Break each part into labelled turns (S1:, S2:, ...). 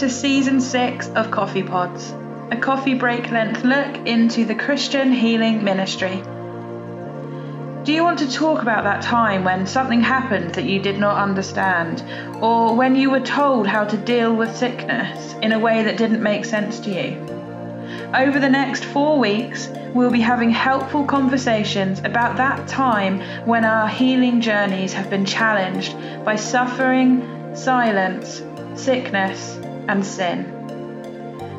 S1: To season six of Coffee Pods, a coffee break length look into the Christian healing ministry. Do you want to talk about that time when something happened that you did not understand, or when you were told how to deal with sickness in a way that didn't make sense to you? Over the next four weeks, we'll be having helpful conversations about that time when our healing journeys have been challenged by suffering, silence, sickness, and sin.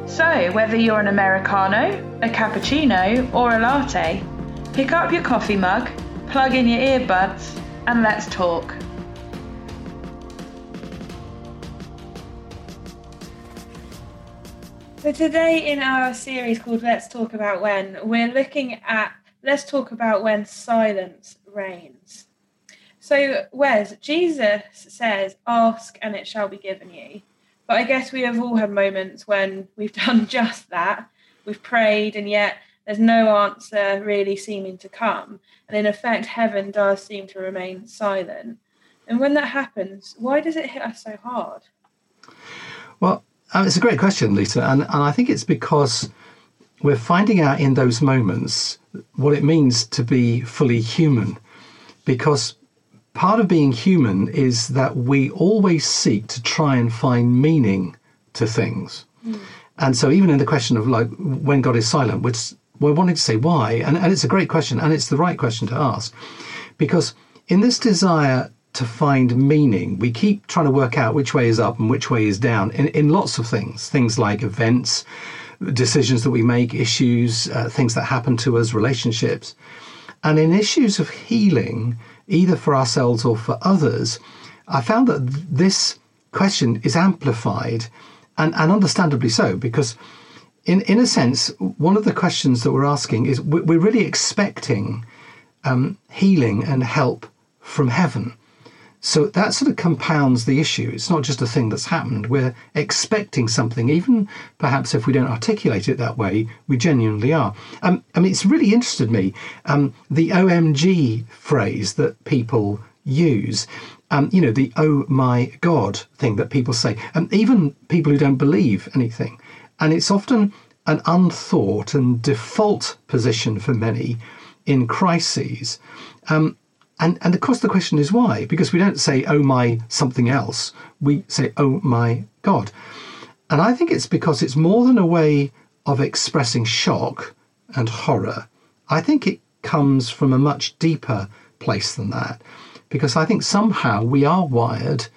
S1: So, whether you're an Americano, a cappuccino, or a latte, pick up your coffee mug, plug in your earbuds, and let's talk. So, today in our series called Let's Talk About When, we're looking at Let's Talk About When Silence Reigns. So, Wes, Jesus says, Ask and it shall be given you. But I guess we have all had moments when we've done just that. We've prayed, and yet there's no answer really seeming to come. And in effect, heaven does seem to remain silent. And when that happens, why does it hit us so hard?
S2: Well, uh, it's a great question, Lisa. And, and I think it's because we're finding out in those moments what it means to be fully human. Because part of being human is that we always seek to try and find meaning to things. Mm. And so, even in the question of like when God is silent, which we're wanting to say why, and, and it's a great question, and it's the right question to ask, because in this desire to find meaning, we keep trying to work out which way is up and which way is down in, in lots of things, things like events, decisions that we make, issues, uh, things that happen to us, relationships. And in issues of healing, either for ourselves or for others, I found that this question is amplified and, and understandably so because in, in a sense, one of the questions that we're asking is we're really expecting um, healing and help from heaven. So that sort of compounds the issue. It's not just a thing that's happened. We're expecting something, even perhaps if we don't articulate it that way, we genuinely are. Um, I mean, it's really interested me um, the OMG phrase that people use. Um, you know, the oh my God thing that people say, and um, even people who don't believe anything. And it's often an unthought and default position for many in crises. Um, and, and of course, the question is why? Because we don't say, oh my something else. We say, oh my God. And I think it's because it's more than a way of expressing shock and horror. I think it comes from a much deeper place than that. Because I think somehow we are wired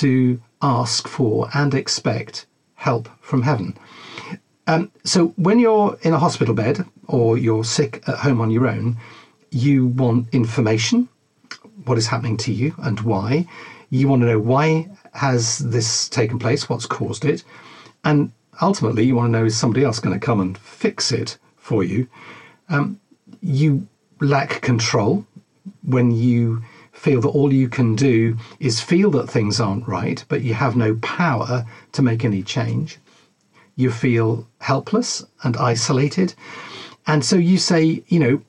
S2: to ask for and expect help from heaven. Um, so when you're in a hospital bed or you're sick at home on your own, you want information what is happening to you and why. You want to know why has this taken place, what's caused it, and ultimately you want to know is somebody else going to come and fix it for you. Um, you lack control when you feel that all you can do is feel that things aren't right, but you have no power to make any change. You feel helpless and isolated. And so you say, you know,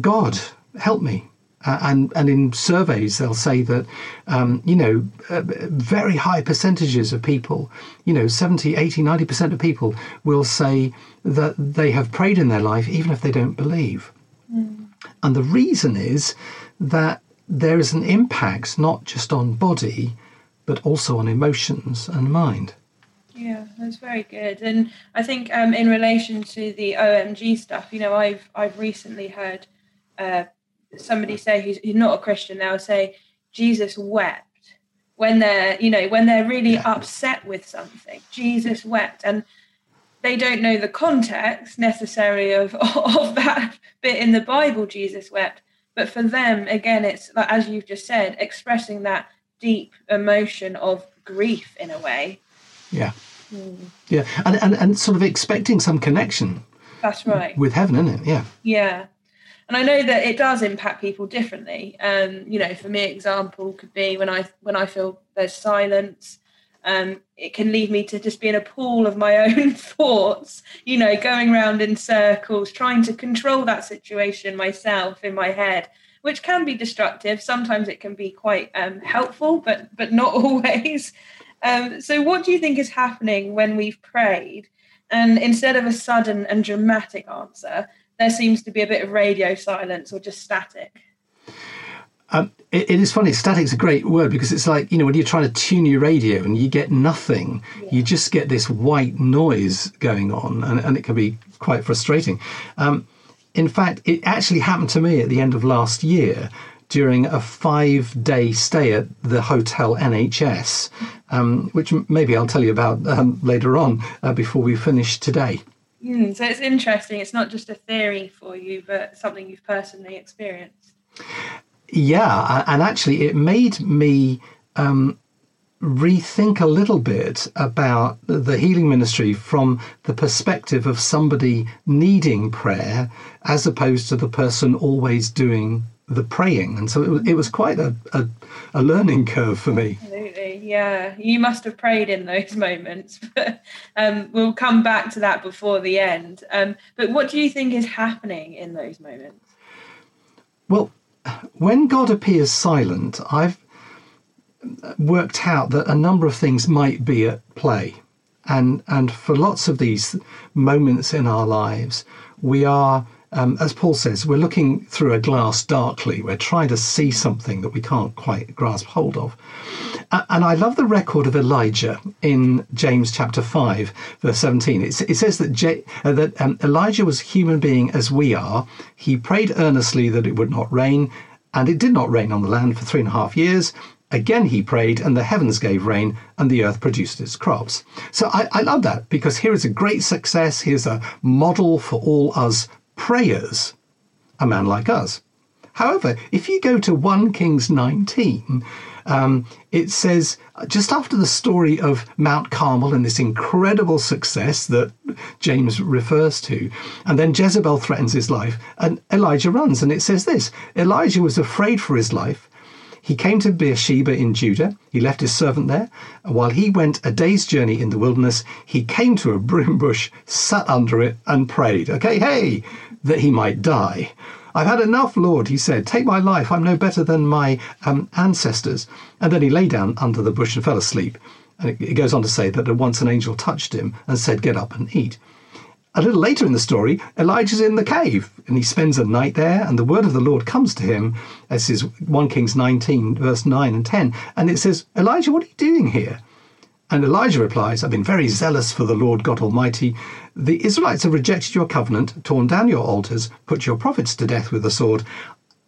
S2: God, help me. Uh, and and in surveys they'll say that um, you know uh, very high percentages of people you know 70 80 90% of people will say that they have prayed in their life even if they don't believe mm. and the reason is that there is an impact not just on body but also on emotions and mind
S1: yeah, that's very good. And I think um, in relation to the OMG stuff, you know, I've I've recently heard uh, somebody say who's, who's not a Christian, they'll say Jesus wept when they're you know when they're really upset with something. Jesus wept, and they don't know the context necessarily of of that bit in the Bible. Jesus wept, but for them, again, it's like as you've just said, expressing that deep emotion of grief in a way.
S2: Yeah. Mm. Yeah, and, and and sort of expecting some connection.
S1: That's right.
S2: With heaven, isn't it? Yeah.
S1: Yeah and I know that it does impact people differently. Um, you know, for me, example could be when I when I feel there's silence. Um, it can lead me to just be in a pool of my own thoughts. You know, going around in circles, trying to control that situation myself in my head, which can be destructive. Sometimes it can be quite um, helpful, but but not always. Um, so, what do you think is happening when we've prayed, and instead of a sudden and dramatic answer, there seems to be a bit of radio silence or just static?
S2: Um, it, it is funny. Static's a great word because it's like you know when you're trying to tune your radio and you get nothing, yeah. you just get this white noise going on, and, and it can be quite frustrating. Um, in fact, it actually happened to me at the end of last year during a five day stay at the Hotel NHS, um, which maybe I'll tell you about um, later on uh, before we finish today.
S1: Mm, so it's interesting. It's not just a theory for you, but something you've personally experienced.
S2: Yeah, and actually, it made me um, rethink a little bit about the healing ministry from the perspective of somebody needing prayer as opposed to the person always doing the praying. And so it was, it was quite a, a, a learning curve for me.
S1: Absolutely, yeah. You must have prayed in those moments. Um, we'll come back to that before the end. Um, but what do you think is happening in those moments?
S2: Well, when God appears silent, I've worked out that a number of things might be at play. And, and for lots of these moments in our lives, we are, um, as Paul says, we're looking through a glass darkly. We're trying to see something that we can't quite grasp hold of. And I love the record of Elijah in James chapter 5, verse 17. It, it says that, J, uh, that um, Elijah was a human being as we are. He prayed earnestly that it would not rain, and it did not rain on the land for three and a half years. Again he prayed, and the heavens gave rain, and the earth produced its crops. So I, I love that because here is a great success. Here's a model for all us prayers, a man like us. However, if you go to 1 Kings 19, um, it says just after the story of Mount Carmel and this incredible success that James refers to, and then Jezebel threatens his life, and Elijah runs, and it says this Elijah was afraid for his life. He came to Beersheba in Judah. He left his servant there. While he went a day's journey in the wilderness, he came to a broom bush, sat under it, and prayed, okay, hey, that he might die. I've had enough, Lord, he said. Take my life. I'm no better than my um, ancestors. And then he lay down under the bush and fell asleep. And it, goes on to say that at once an angel touched him and said, Get up and eat. A little later in the story, Elijah's in the cave and he spends a night there, and the word of the Lord comes to him. This is 1 Kings 19, verse 9 and 10. And it says, Elijah, what are you doing here? And Elijah replies, I've been very zealous for the Lord God Almighty. The Israelites have rejected your covenant, torn down your altars, put your prophets to death with the sword.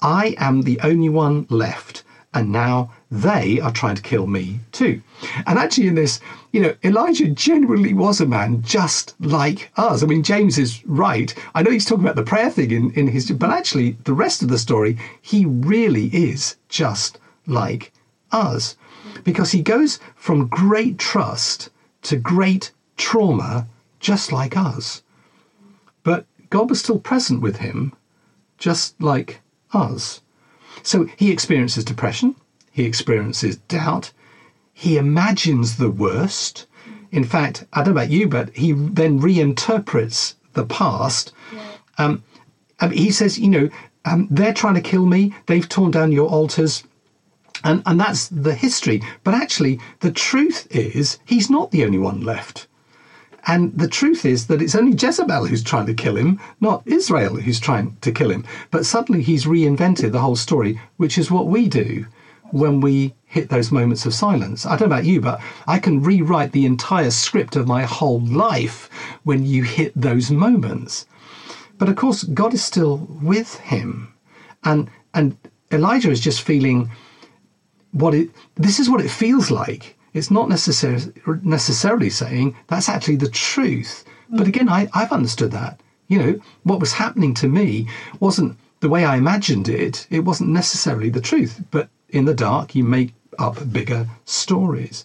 S2: I am the only one left, and now they are trying to kill me too. And actually, in this, you know, Elijah genuinely was a man just like us. I mean, James is right. I know he's talking about the prayer thing in, in his, but actually, the rest of the story, he really is just like us because he goes from great trust to great trauma, just like us. But God was still present with him, just like us. So he experiences depression, he experiences doubt, he imagines the worst. In fact, I don't know about you, but he then reinterprets the past. Yeah. Um, he says, you know, um, they're trying to kill me. They've torn down your altars. And, and that's the history. But actually, the truth is, he's not the only one left. And the truth is that it's only Jezebel who's trying to kill him, not Israel who's trying to kill him. But suddenly he's reinvented the whole story, which is what we do when we hit those moments of silence. I don't know about you, but I can rewrite the entire script of my whole life when you hit those moments. But of course, God is still with him. And, and Elijah is just feeling what it this is what it feels like. It's not necessarily necessarily saying that's actually the truth. But again, I, I've understood that. You know, what was happening to me wasn't the way I imagined it. It wasn't necessarily the truth. But in the dark, you make up bigger stories.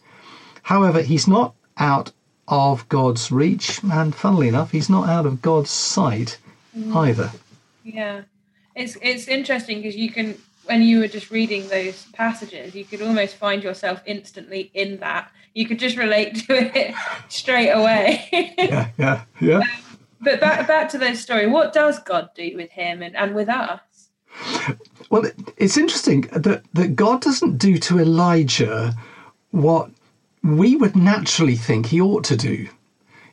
S2: However, he's not out of God's reach, and funnily enough, he's not out of God's sight mm. either.
S1: Yeah, it's it's interesting because you can when you were just reading those passages, you could almost find yourself instantly in that. You could just relate to it straight away.
S2: yeah, yeah, yeah. Um,
S1: but back back to the story. What does God do with him and, and with us?
S2: Well, it's interesting that that God doesn't do to Elijah what we would naturally think he ought to do.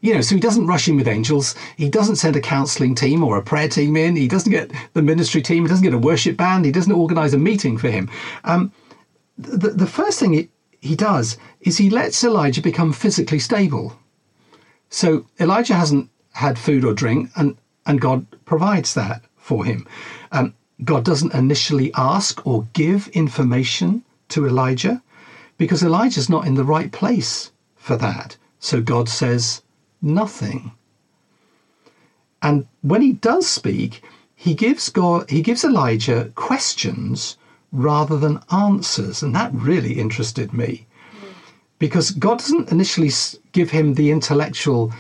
S2: You know, so he doesn't rush in with angels. He doesn't send a counselling team or a prayer team in. He doesn't get the ministry team. He doesn't get a worship band. He doesn't organise a meeting for him. Um, the, the first thing he, he does is he lets Elijah become physically stable. So Elijah hasn't had food or drink, and, and God provides that for him. Um, God doesn't initially ask or give information to Elijah because Elijah's not in the right place for that. So God says nothing. And when he does speak, he gives God he gives Elijah questions rather than answers, and that really interested me because God doesn't initially give him the intellectual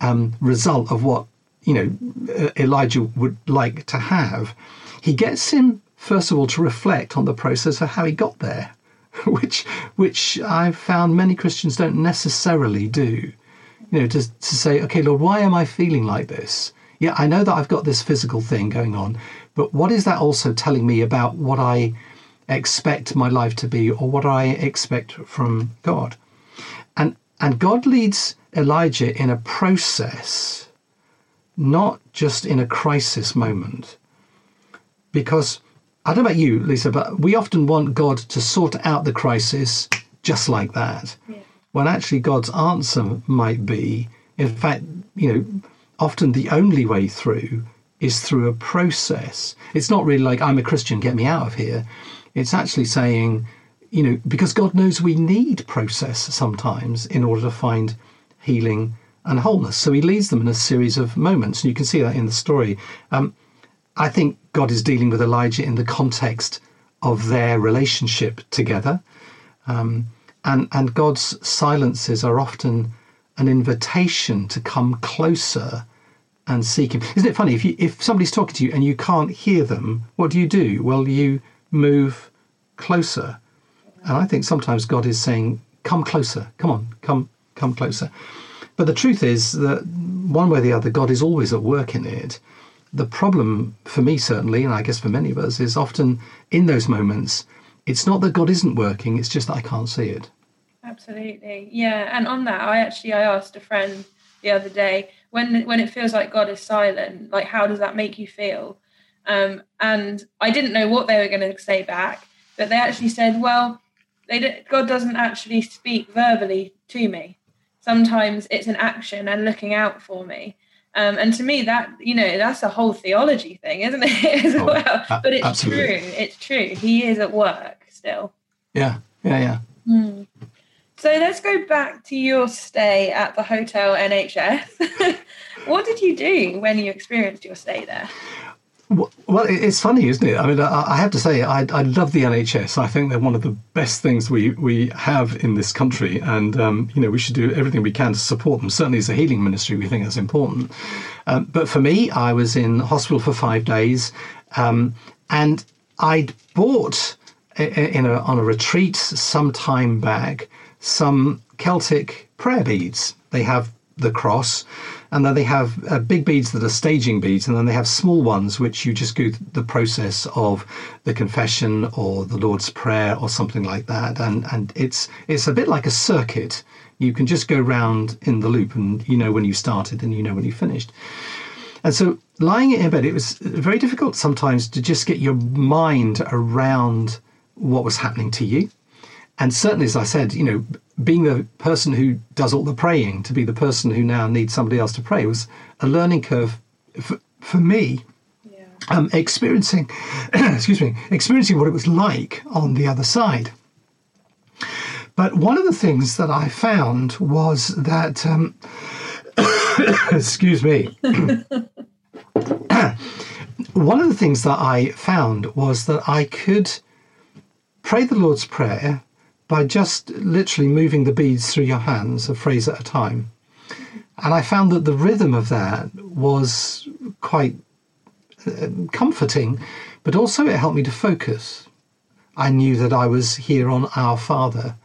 S2: um, result of what you know Elijah would like to have. He gets him first of all to reflect on the process of how he got there, which which I've found many Christians don't necessarily do. You know, to to say, okay, Lord, why am I feeling like this? Yeah, I know that I've got this physical thing going on, but what is that also telling me about what I expect my life to be or what I expect from God? And and God leads Elijah in a process, not just in a crisis moment. Because I don't know about you, Lisa, but we often want God to sort out the crisis just like that. Yeah. When actually God's answer might be, in fact, you know, often the only way through is through a process. It's not really like, I'm a Christian, get me out of here. It's actually saying, you know, because God knows we need process sometimes in order to find healing and wholeness. So he leads them in a series of moments. And you can see that in the story. Um, I think God is dealing with Elijah in the context of their relationship together. Um, and, and God's silences are often an invitation to come closer and seek Him. Isn't it funny? If, you, if somebody's talking to you and you can't hear them, what do you do? Well, you move closer. And I think sometimes God is saying, come closer, come on, come, come closer. But the truth is that one way or the other, God is always at work in it the problem for me certainly and i guess for many of us is often in those moments it's not that god isn't working it's just that i can't see it.
S1: Absolutely. Yeah and on that i actually i asked a friend the other day when when it feels like god is silent like how does that make you feel? Um, and i didn't know what they were going to say back but they actually said well they god doesn't actually speak verbally to me. Sometimes it's an action and looking out for me um, and to me, that you know, that's a whole theology thing, isn't it? As oh, well, but it's absolutely. true. It's true. He is at work still.
S2: Yeah, yeah, yeah.
S1: Mm. So let's go back to your stay at the Hotel NHS. what did you do when you experienced your stay there?
S2: Well, it's funny, isn't it? I mean, I have to say, I, I love the NHS. I think they're one of the best things we, we have in this country, and um, you know we should do everything we can to support them. Certainly, as a healing ministry, we think that's important. Um, but for me, I was in hospital for five days, um, and I'd bought in a, on a retreat some time back some Celtic prayer beads. They have the cross and then they have uh, big beads that are staging beads, and then they have small ones which you just go the process of the confession or the Lord's Prayer or something like that, and and it's it's a bit like a circuit. You can just go round in the loop, and you know when you started and you know when you finished. And so lying in bed, it was very difficult sometimes to just get your mind around what was happening to you. And certainly, as I said, you know, being the person who does all the praying to be the person who now needs somebody else to pray was a learning curve for, for me. Yeah. Um, experiencing, excuse me, experiencing what it was like on the other side. But one of the things that I found was that, um, excuse me, one of the things that I found was that I could pray the Lord's Prayer by just literally moving the beads through your hands, a phrase at a time. And I found that the rhythm of that was quite uh, comforting, but also it helped me to focus. I knew that I was here on Our Father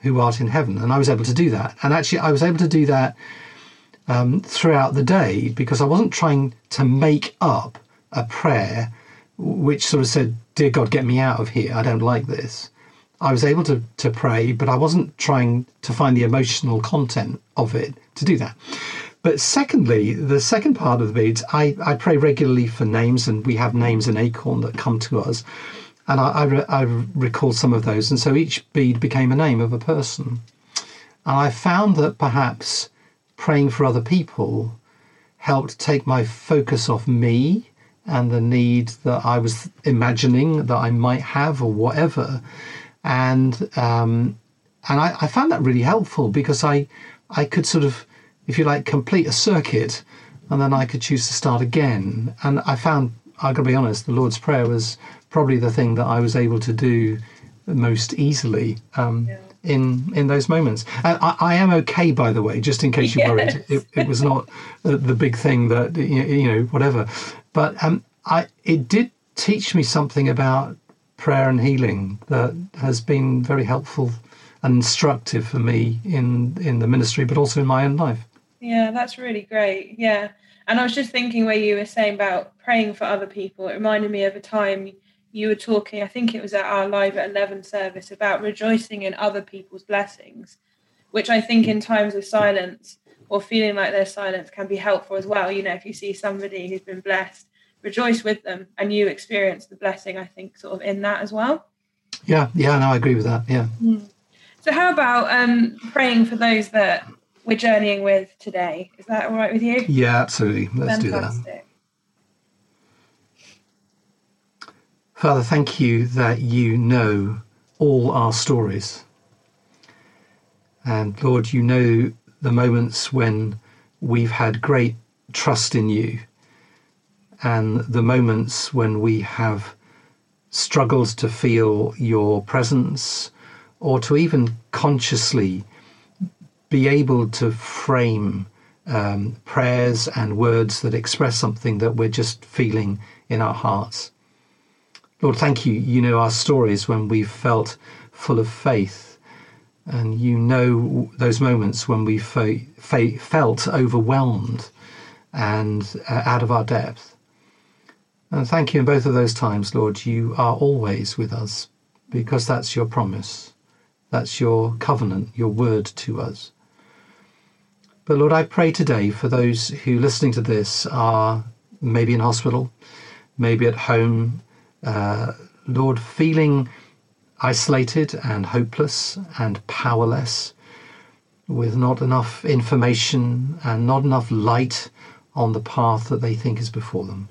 S2: who art in heaven, and I was able to do that. And actually, I was able to do that um, throughout the day because I wasn't trying to make up a prayer which sort of said, Dear God, get me out of here. I don't like this. I was able to, to pray, but I wasn't trying to find the emotional content of it to do that. But secondly, the second part of the beads, I, I pray regularly for names, and we have names in Acorn that come to us. And I, I, re, I recall some of those. And so each bead became a name of a person. And I found that perhaps praying for other people helped take my focus off me and the need that I was imagining that I might have or whatever. And um, and I, I found that really helpful because I I could sort of if you like, complete a circuit, and then I could choose to start again. And I found, I got to be honest, the Lord's Prayer was probably the thing that I was able to do most easily um, yeah. in in those moments. And I, I, am okay, by the way, just in case you're yes. worried. It, it, was not the big thing that you know, whatever. But um, I it did teach me something about prayer and healing that has been very helpful and instructive for me in in the ministry, but also in my own life.
S1: Yeah, that's really great. Yeah. And I was just thinking where you were saying about praying for other people. It reminded me of a time you were talking, I think it was at our live at 11 service, about rejoicing in other people's blessings, which I think in times of silence or feeling like there's silence can be helpful as well. You know, if you see somebody who's been blessed, rejoice with them and you experience the blessing, I think, sort of in that as well.
S2: Yeah, yeah, no, I agree with that. Yeah. Mm.
S1: So, how about um, praying for those that we're journeying with today. Is that all right with you?
S2: Yeah, absolutely. Let's Fantastic. do that. Father, thank you that you know all our stories. And Lord, you know the moments when we've had great trust in you and the moments when we have struggled to feel your presence or to even consciously be able to frame um, prayers and words that express something that we're just feeling in our hearts. Lord, thank you. You know our stories when we've felt full of faith, and you know those moments when we fe- fe- felt overwhelmed and uh, out of our depth. And thank you in both of those times, Lord, you are always with us because that's your promise. That's your covenant, your word to us. But Lord, I pray today for those who listening to this are maybe in hospital, maybe at home, uh, Lord, feeling isolated and hopeless and powerless, with not enough information and not enough light on the path that they think is before them.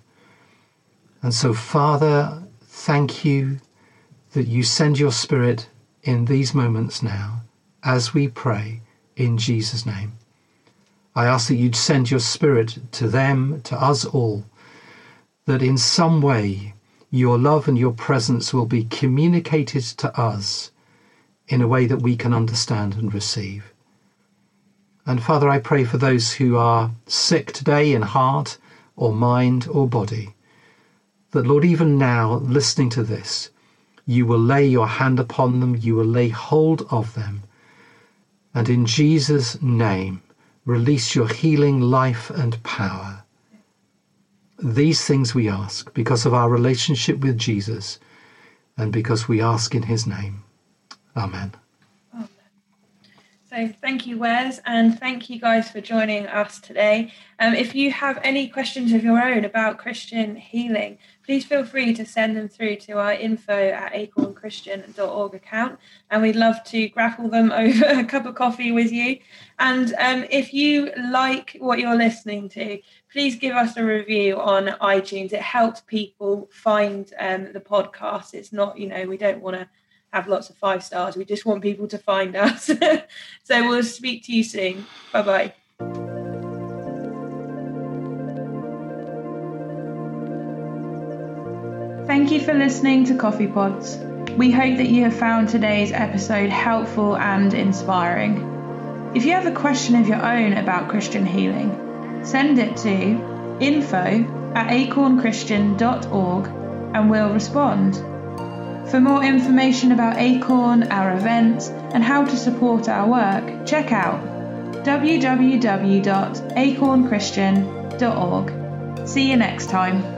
S2: And so, Father, thank you that you send your Spirit in these moments now as we pray in Jesus' name. I ask that you'd send your Spirit to them, to us all, that in some way your love and your presence will be communicated to us in a way that we can understand and receive. And Father, I pray for those who are sick today in heart or mind or body, that Lord, even now, listening to this, you will lay your hand upon them, you will lay hold of them. And in Jesus' name, Release your healing life and power. These things we ask because of our relationship with Jesus and because we ask in his name. Amen.
S1: So thank you, Wes, and thank you guys for joining us today. Um, if you have any questions of your own about Christian healing, please feel free to send them through to our info at acornchristian.org account, and we'd love to grapple them over a cup of coffee with you. And um, if you like what you're listening to, please give us a review on iTunes. It helps people find um, the podcast. It's not, you know, we don't want to have lots of five stars. We just want people to find us. so we'll speak to you soon. Bye bye. Thank you for listening to Coffee Pods. We hope that you have found today's episode helpful and inspiring. If you have a question of your own about Christian healing, send it to info at acornchristian.org and we'll respond. For more information about Acorn, our events, and how to support our work, check out www.acornchristian.org. See you next time.